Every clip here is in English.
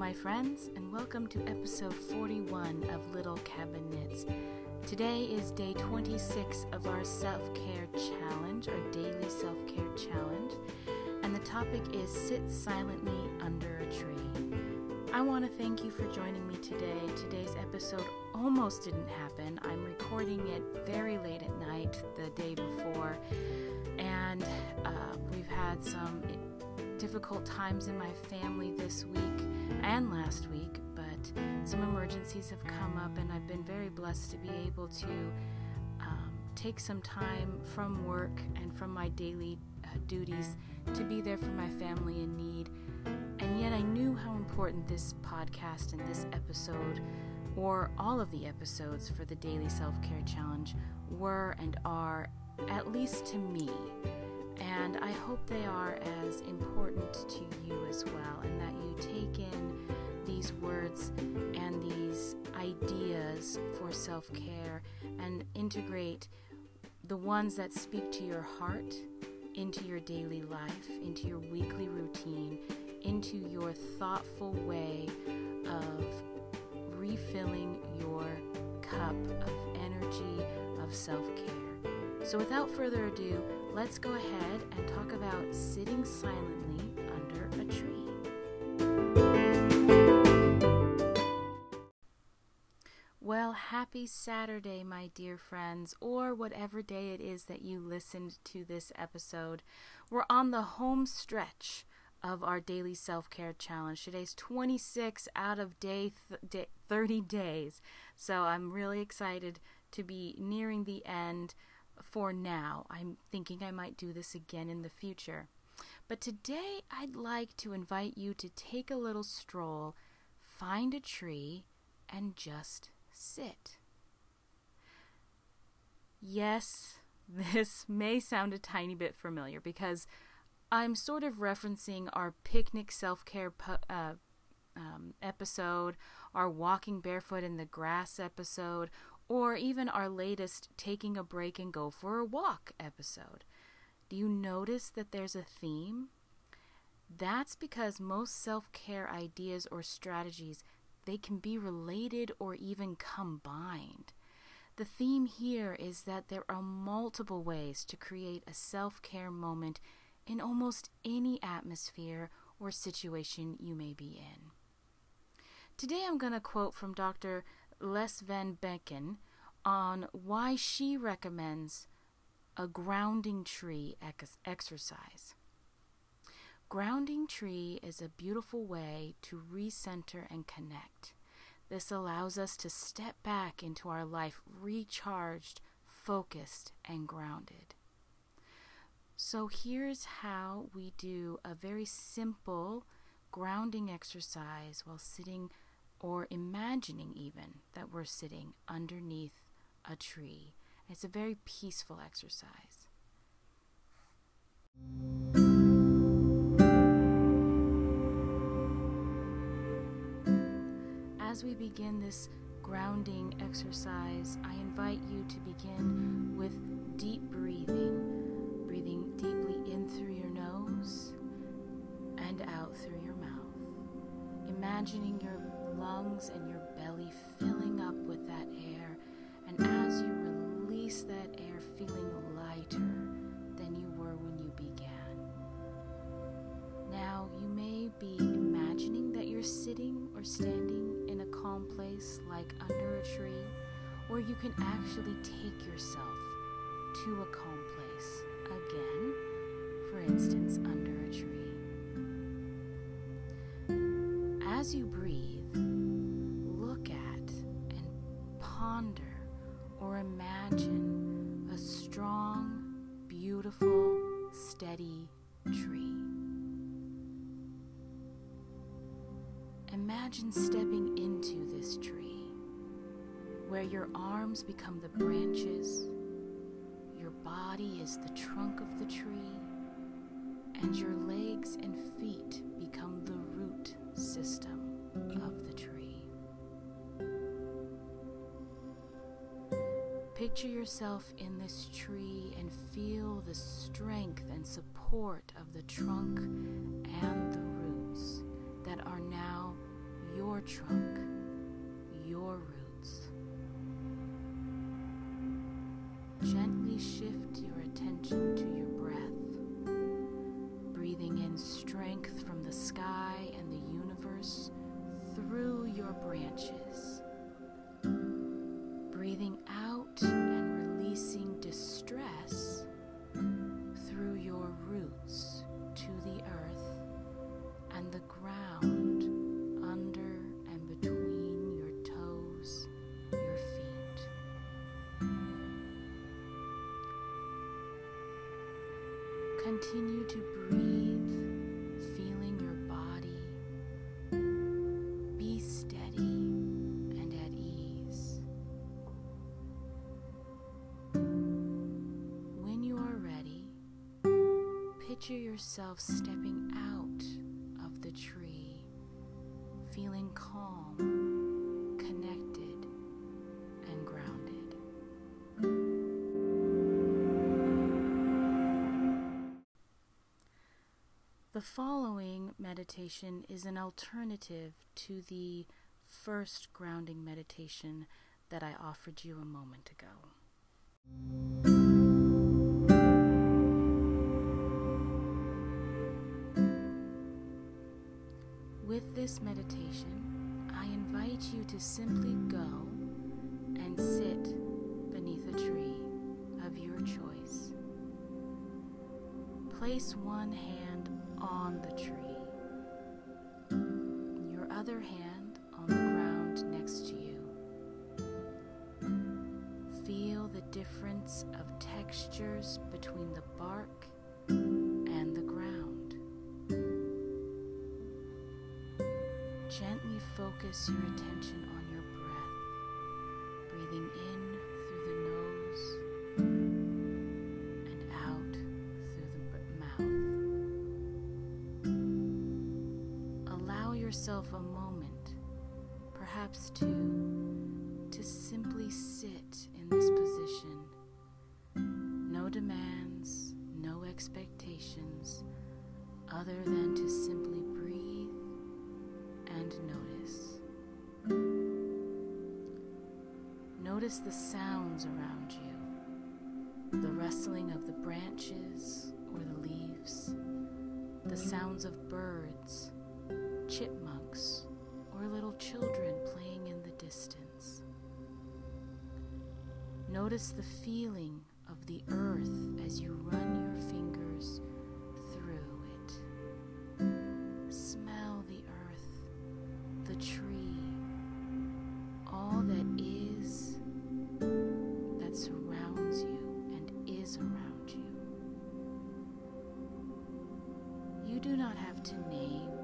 my friends, and welcome to episode 41 of Little Cabinets. Today is day 26 of our self care challenge, our daily self care challenge, and the topic is Sit Silently Under a Tree. I want to thank you for joining me today. Today's episode almost didn't happen. I'm recording it very late at night the day before, and uh, we've had some difficult times in my family this week and last week, but some emergencies have come up, and I've been very blessed to be able to um, take some time from work and from my daily uh, duties to be there for my family in need. And yet, I knew how important this podcast and this episode, or all of the episodes for the Daily Self Care Challenge, were and are, at least to me and I hope they are as important to you as well, and that you take in these words and these ideas for self care and integrate the ones that speak to your heart into your daily life, into your weekly routine, into your thoughtful way of refilling your cup of energy of self care. So, without further ado, let's go ahead and talk about sitting silently under a tree. Well, happy Saturday, my dear friends, or whatever day it is that you listened to this episode. We're on the home stretch of our daily self care challenge. Today's 26 out of day, th- day 30 days. So I'm really excited to be nearing the end for now. I'm thinking I might do this again in the future. But today I'd like to invite you to take a little stroll, find a tree, and just sit. Yes, this may sound a tiny bit familiar because I'm sort of referencing our picnic self care uh, um, episode, our walking barefoot in the grass episode, or even our latest Taking a Break and Go for a Walk episode. Do you notice that there's a theme? That's because most self-care ideas or strategies they can be related or even combined. The theme here is that there are multiple ways to create a self-care moment in almost any atmosphere or situation you may be in. Today I'm going to quote from Dr. Les Van Beeken on why she recommends a grounding tree ex- exercise. Grounding tree is a beautiful way to recenter and connect. This allows us to step back into our life recharged, focused, and grounded. So, here's how we do a very simple grounding exercise while sitting or imagining even that we're sitting underneath a tree. It's a very peaceful exercise. As we begin this grounding exercise, I invite you to begin with deep breathing, breathing deeply in through your nose and out through your mouth. Imagining your lungs and your belly filling up with that air, and as you release that air, feeling lighter than you were when you began. Now, you may be imagining that you're sitting or standing in a calm place like under a tree, or you can actually take yourself to a calm place again, for instance, under a tree. As you breathe, imagine a strong, beautiful, steady tree. Imagine stepping into this tree where your arms become the branches, your body is the trunk of the tree, and your legs and feet become the root system of the tree. Picture yourself in this tree and feel the strength and support of the trunk and the roots that are now your trunk, your roots. Gently shift Continue to breathe, feeling your body. Be steady and at ease. When you are ready, picture yourself stepping out of the tree, feeling calm, The following meditation is an alternative to the first grounding meditation that I offered you a moment ago. With this meditation, I invite you to simply go and sit beneath a tree of your choice. Place one hand on the tree, your other hand on the ground next to you. Feel the difference of textures between the bark and the ground. Gently focus your attention on perhaps to simply sit in this position. No demands, no expectations, other than to simply breathe and notice. Notice the sounds around you the rustling of the branches or the leaves, the sounds of birds, chipmunks, or little children playing in the distance. Notice the feeling of the earth as you run your fingers through it. Smell the earth, the tree, all that is, that surrounds you and is around you. You do not have to name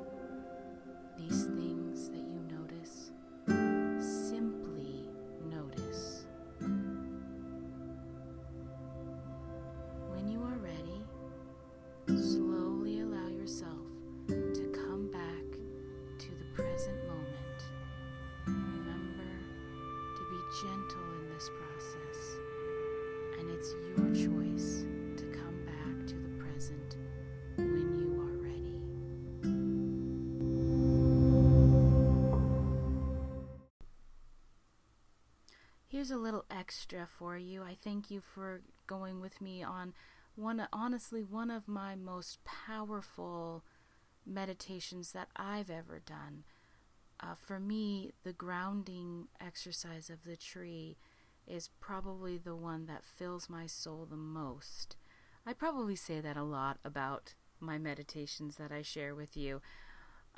Here's a little extra for you. I thank you for going with me on one honestly one of my most powerful meditations that I've ever done. Uh, for me, the grounding exercise of the tree is probably the one that fills my soul the most. I probably say that a lot about my meditations that I share with you,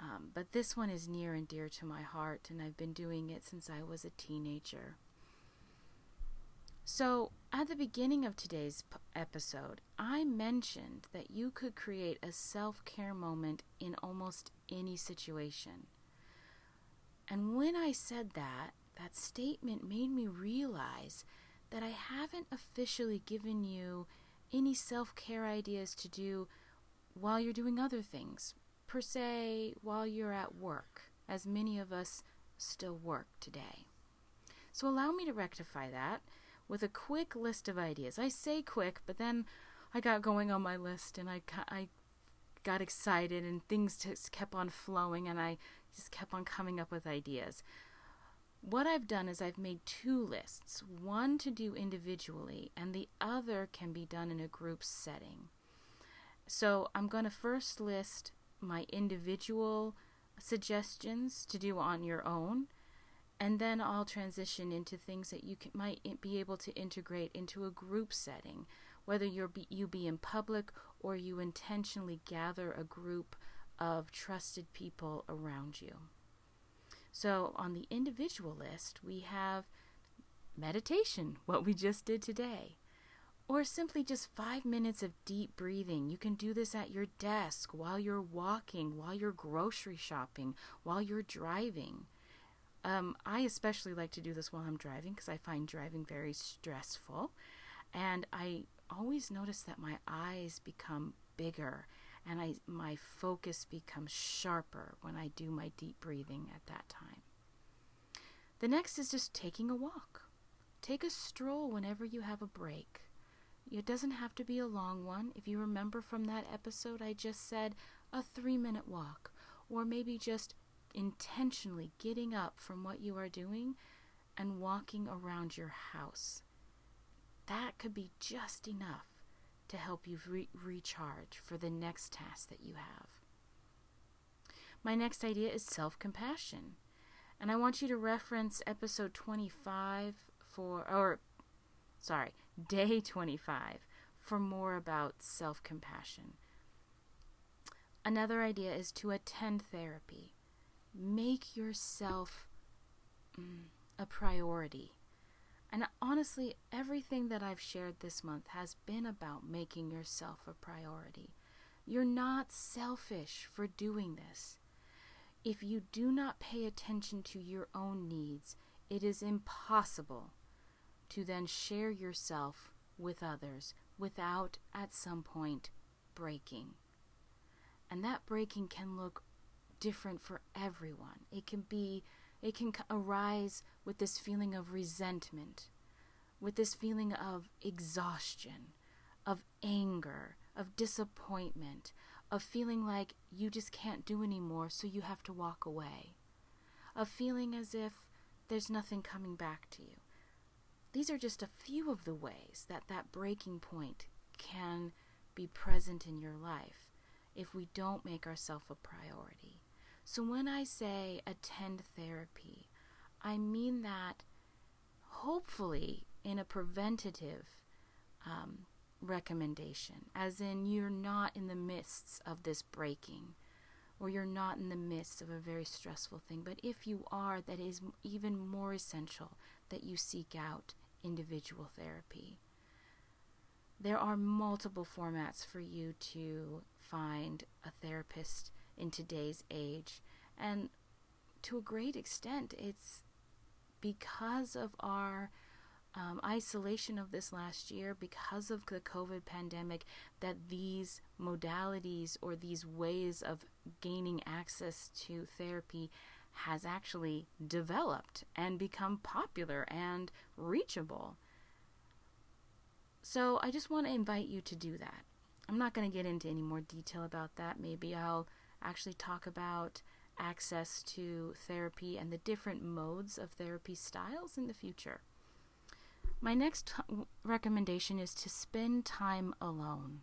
um, but this one is near and dear to my heart, and I've been doing it since I was a teenager. So, at the beginning of today's p- episode, I mentioned that you could create a self care moment in almost any situation. And when I said that, that statement made me realize that I haven't officially given you any self care ideas to do while you're doing other things, per se, while you're at work, as many of us still work today. So, allow me to rectify that with a quick list of ideas. I say quick, but then I got going on my list and I, I got excited and things just kept on flowing and I just kept on coming up with ideas. What I've done is I've made two lists one to do individually, and the other can be done in a group setting. So I'm going to first list my individual suggestions to do on your own, and then I'll transition into things that you can, might be able to integrate into a group setting, whether you're be, you be in public or you intentionally gather a group of trusted people around you. So on the individual list, we have meditation, what we just did today, or simply just five minutes of deep breathing. You can do this at your desk, while you're walking, while you're grocery shopping, while you're driving. Um, I especially like to do this while I'm driving because I find driving very stressful. And I always notice that my eyes become bigger and I, my focus becomes sharper when I do my deep breathing at that time. The next is just taking a walk. Take a stroll whenever you have a break. It doesn't have to be a long one. If you remember from that episode, I just said a three minute walk, or maybe just intentionally getting up from what you are doing and walking around your house. That could be just enough to help you re- recharge for the next task that you have. My next idea is self compassion. And I want you to reference episode 25 for, or sorry, day 25 for more about self compassion. Another idea is to attend therapy. Make yourself mm, a priority. And honestly, everything that I've shared this month has been about making yourself a priority. You're not selfish for doing this. If you do not pay attention to your own needs, it is impossible to then share yourself with others without at some point breaking. And that breaking can look different for everyone. It can be it can arise with this feeling of resentment, with this feeling of exhaustion, of anger, of disappointment, of feeling like you just can't do anymore, so you have to walk away, of feeling as if there's nothing coming back to you. These are just a few of the ways that that breaking point can be present in your life if we don't make ourselves a priority. So when I say attend therapy, I mean that hopefully in a preventative um, recommendation, as in you're not in the midst of this breaking or you're not in the midst of a very stressful thing. But if you are, that is even more essential that you seek out individual therapy. There are multiple formats for you to find a therapist in today's age. And to a great extent, it's because of our um, isolation of this last year, because of the COVID pandemic, that these modalities or these ways of gaining access to therapy has actually developed and become popular and reachable. So I just want to invite you to do that. I'm not going to get into any more detail about that. Maybe I'll actually talk about access to therapy and the different modes of therapy styles in the future. My next recommendation is to spend time alone.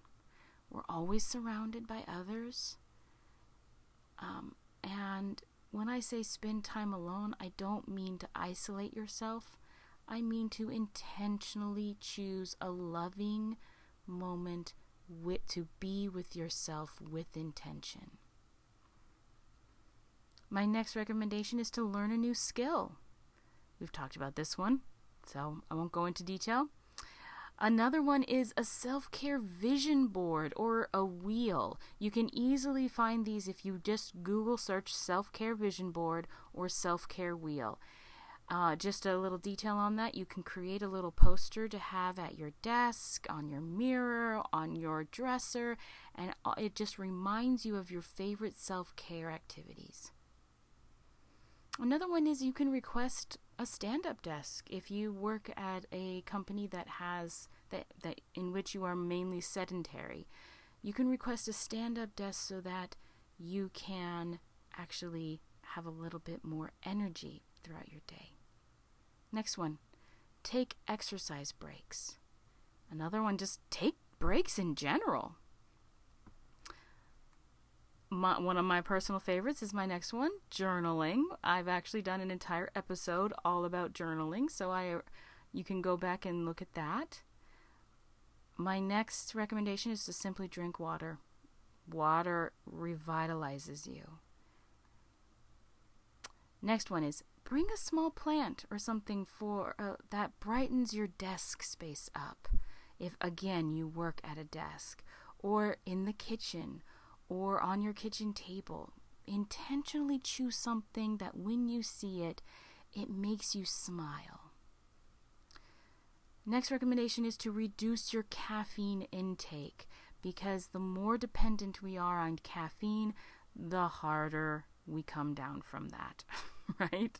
We're always surrounded by others. Um, and when I say spend time alone, I don't mean to isolate yourself. I mean to intentionally choose a loving moment with, to be with yourself with intention. My next recommendation is to learn a new skill. We've talked about this one, so I won't go into detail. Another one is a self care vision board or a wheel. You can easily find these if you just Google search self care vision board or self care wheel. Uh, just a little detail on that you can create a little poster to have at your desk, on your mirror, on your dresser, and it just reminds you of your favorite self care activities. Another one is you can request a stand-up desk if you work at a company that has that, that in which you are mainly sedentary. You can request a stand-up desk so that you can actually have a little bit more energy throughout your day. Next one, take exercise breaks. Another one, just take breaks in general. My, one of my personal favorites is my next one journaling. I've actually done an entire episode all about journaling so i you can go back and look at that. My next recommendation is to simply drink water. Water revitalizes you. Next one is bring a small plant or something for uh, that brightens your desk space up. If again you work at a desk or in the kitchen or on your kitchen table. Intentionally choose something that when you see it, it makes you smile. Next recommendation is to reduce your caffeine intake because the more dependent we are on caffeine, the harder we come down from that, right?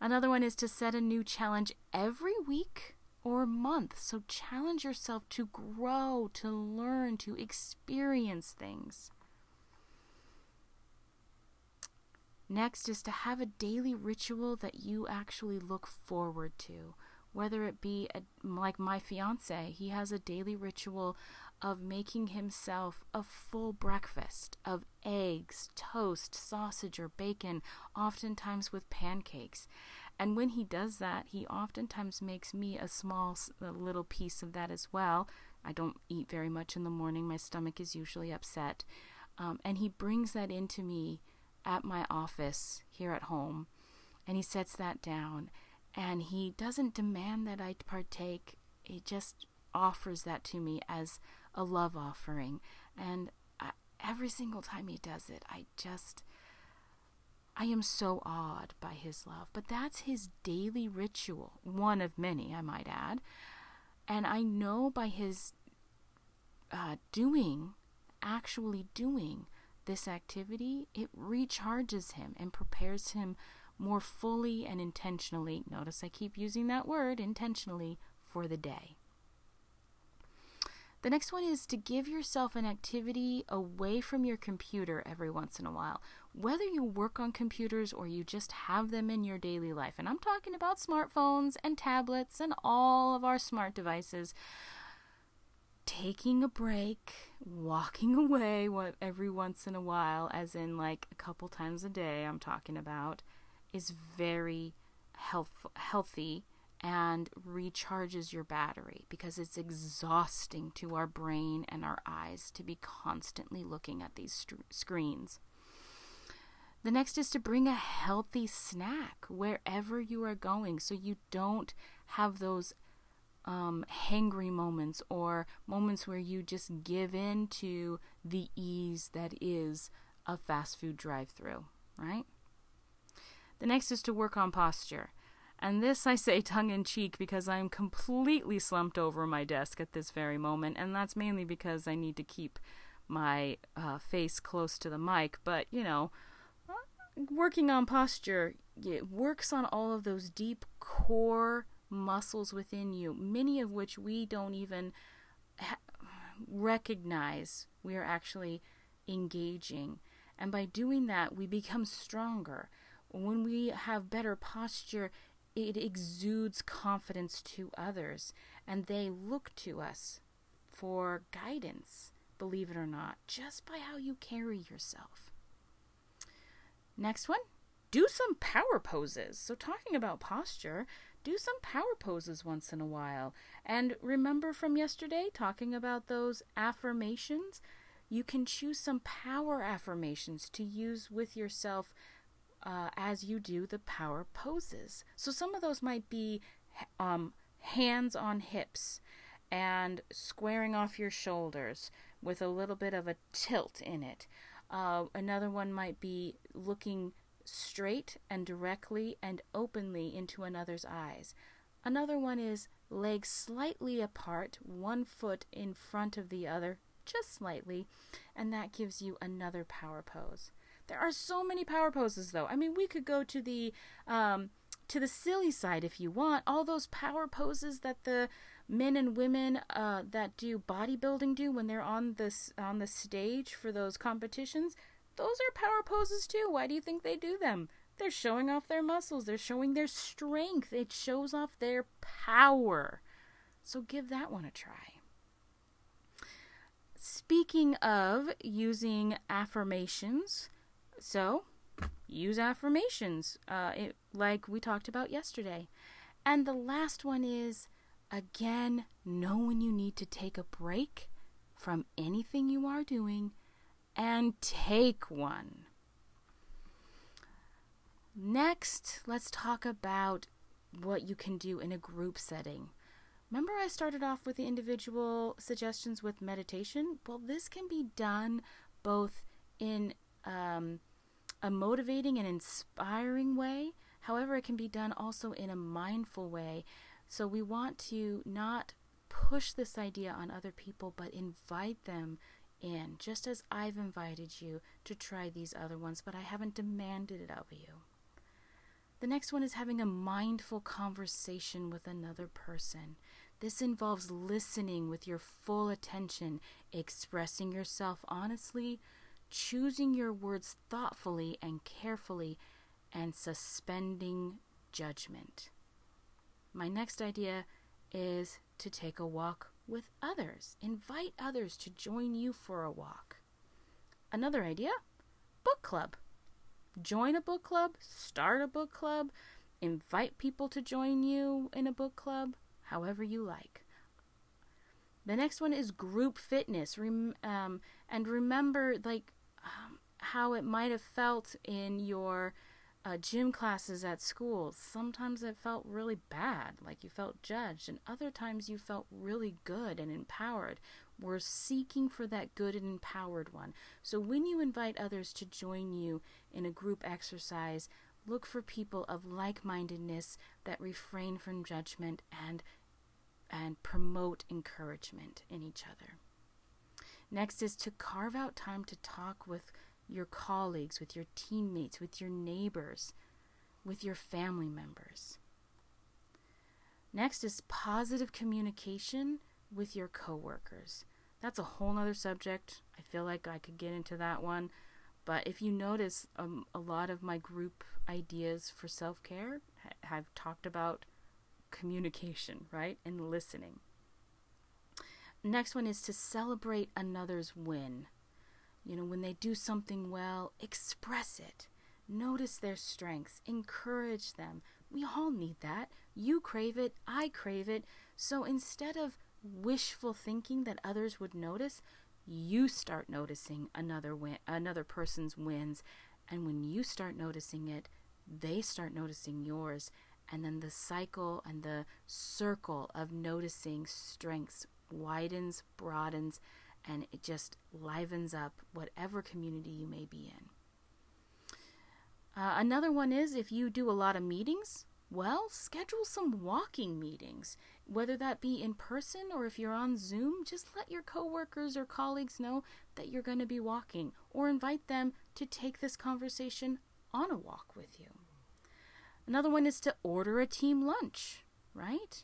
Another one is to set a new challenge every week or month. So challenge yourself to grow, to learn, to experience things. Next is to have a daily ritual that you actually look forward to. Whether it be a, like my fiance, he has a daily ritual of making himself a full breakfast of eggs, toast, sausage, or bacon, oftentimes with pancakes. And when he does that, he oftentimes makes me a small a little piece of that as well. I don't eat very much in the morning, my stomach is usually upset. Um, and he brings that into me at my office here at home. And he sets that down. And he doesn't demand that I partake, he just offers that to me as a love offering. And I, every single time he does it, I just I am so awed by his love. But that's his daily ritual, one of many, I might add. And I know by his uh, doing, actually doing this activity, it recharges him and prepares him more fully and intentionally. Notice I keep using that word intentionally for the day. The next one is to give yourself an activity away from your computer every once in a while. Whether you work on computers or you just have them in your daily life, and I'm talking about smartphones and tablets and all of our smart devices, taking a break, walking away every once in a while, as in like a couple times a day, I'm talking about, is very health- healthy and recharges your battery because it's exhausting to our brain and our eyes to be constantly looking at these screens. The next is to bring a healthy snack wherever you are going so you don't have those um, hangry moments or moments where you just give in to the ease that is a fast food drive through, right? The next is to work on posture. And this I say tongue in cheek because I'm completely slumped over my desk at this very moment, and that's mainly because I need to keep my uh, face close to the mic. But, you know, working on posture, it works on all of those deep core muscles within you, many of which we don't even ha- recognize we are actually engaging. And by doing that, we become stronger. When we have better posture, it exudes confidence to others, and they look to us for guidance, believe it or not, just by how you carry yourself. Next one, do some power poses. So, talking about posture, do some power poses once in a while. And remember from yesterday, talking about those affirmations, you can choose some power affirmations to use with yourself uh, as you do the power poses. So some of those might be um, hands on hips and squaring off your shoulders with a little bit of a tilt in it. Uh, another one might be looking straight and directly and openly into another's eyes. Another one is legs slightly apart, one foot in front of the other, just slightly, and that gives you another power pose. There are so many power poses, though. I mean, we could go to the um, to the silly side if you want. All those power poses that the men and women uh, that do bodybuilding do when they're on this on the stage for those competitions. those are power poses too. Why do you think they do them? They're showing off their muscles, they're showing their strength, it shows off their power. So give that one a try. Speaking of using affirmations, so use affirmations, uh, it, like we talked about yesterday. And the last one is again, know when you need to take a break from anything you are doing and take one. Next, let's talk about what you can do in a group setting. Remember, I started off with the individual suggestions with meditation? Well, this can be done both in um, a motivating and inspiring way. However, it can be done also in a mindful way. So, we want to not push this idea on other people, but invite them in, just as I've invited you to try these other ones, but I haven't demanded it of you. The next one is having a mindful conversation with another person. This involves listening with your full attention, expressing yourself honestly, choosing your words thoughtfully and carefully, and suspending judgment. My next idea is to take a walk with others. Invite others to join you for a walk. Another idea book club. Join a book club, start a book club, invite people to join you in a book club, however you like. The next one is group fitness. Rem- um, and remember, like, how it might have felt in your uh, gym classes at school. Sometimes it felt really bad, like you felt judged, and other times you felt really good and empowered. We're seeking for that good and empowered one. So when you invite others to join you in a group exercise, look for people of like mindedness that refrain from judgment and and promote encouragement in each other. Next is to carve out time to talk with your colleagues, with your teammates, with your neighbors, with your family members. Next is positive communication with your coworkers. That's a whole nother subject. I feel like I could get into that one. But if you notice, um, a lot of my group ideas for self care ha- have talked about communication, right? And listening. Next one is to celebrate another's win. You know, when they do something well, express it. Notice their strengths, encourage them. We all need that. You crave it, I crave it. So instead of wishful thinking that others would notice, you start noticing another win- another person's wins, and when you start noticing it, they start noticing yours, and then the cycle and the circle of noticing strengths widens, broadens, and it just livens up whatever community you may be in. Uh, another one is if you do a lot of meetings, well, schedule some walking meetings, whether that be in person or if you're on Zoom, just let your coworkers or colleagues know that you're going to be walking or invite them to take this conversation on a walk with you. Another one is to order a team lunch, right?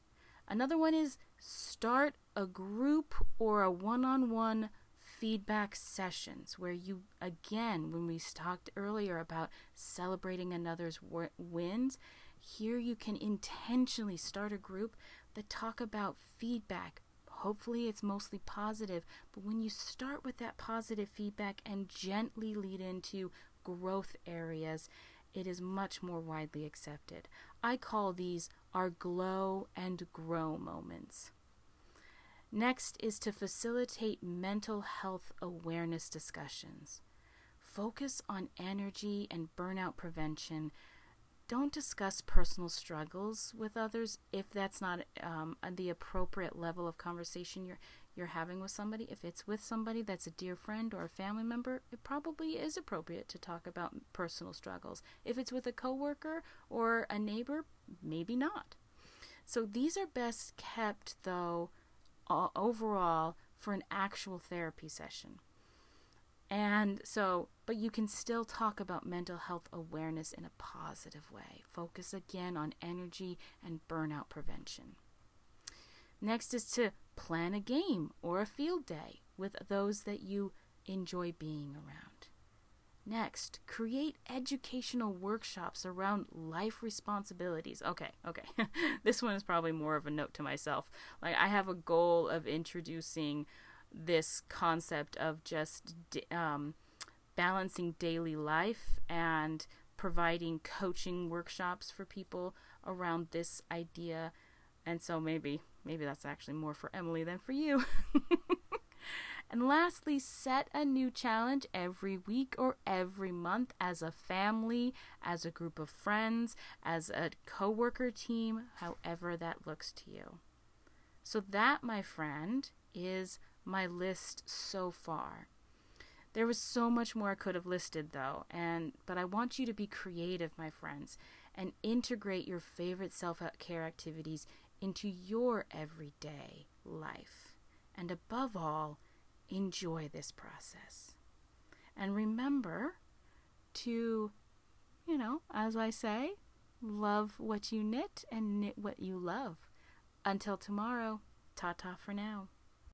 Another one is start a group or a one on one feedback sessions where you, again, when we talked earlier about celebrating another's wins, here you can intentionally start a group that talk about feedback. Hopefully, it's mostly positive, but when you start with that positive feedback and gently lead into growth areas, it is much more widely accepted. I call these our glow and grow moments. Next is to facilitate mental health awareness discussions. Focus on energy and burnout prevention. Don't discuss personal struggles with others if that's not um, the appropriate level of conversation you're you're having with somebody. If it's with somebody that's a dear friend or a family member, it probably is appropriate to talk about personal struggles. If it's with a coworker or a neighbor, maybe not. So these are best kept though overall for an actual therapy session. And so, but you can still talk about mental health awareness in a positive way. Focus again on energy and burnout prevention. Next is to plan a game or a field day with those that you enjoy being around. Next, create educational workshops around life responsibilities. Okay, okay. this one is probably more of a note to myself. Like, I have a goal of introducing this concept of just um, balancing daily life and providing coaching workshops for people around this idea. And so maybe maybe that's actually more for Emily than for you. And lastly, set a new challenge every week or every month as a family, as a group of friends, as a coworker team, however that looks to you. So that, my friend, is my list so far. There was so much more I could have listed though, and but I want you to be creative, my friends, and integrate your favorite self-care activities into your everyday life. And above all, enjoy this process. And remember to, you know, as I say, love what you knit and knit what you love. Until tomorrow, ta ta for now.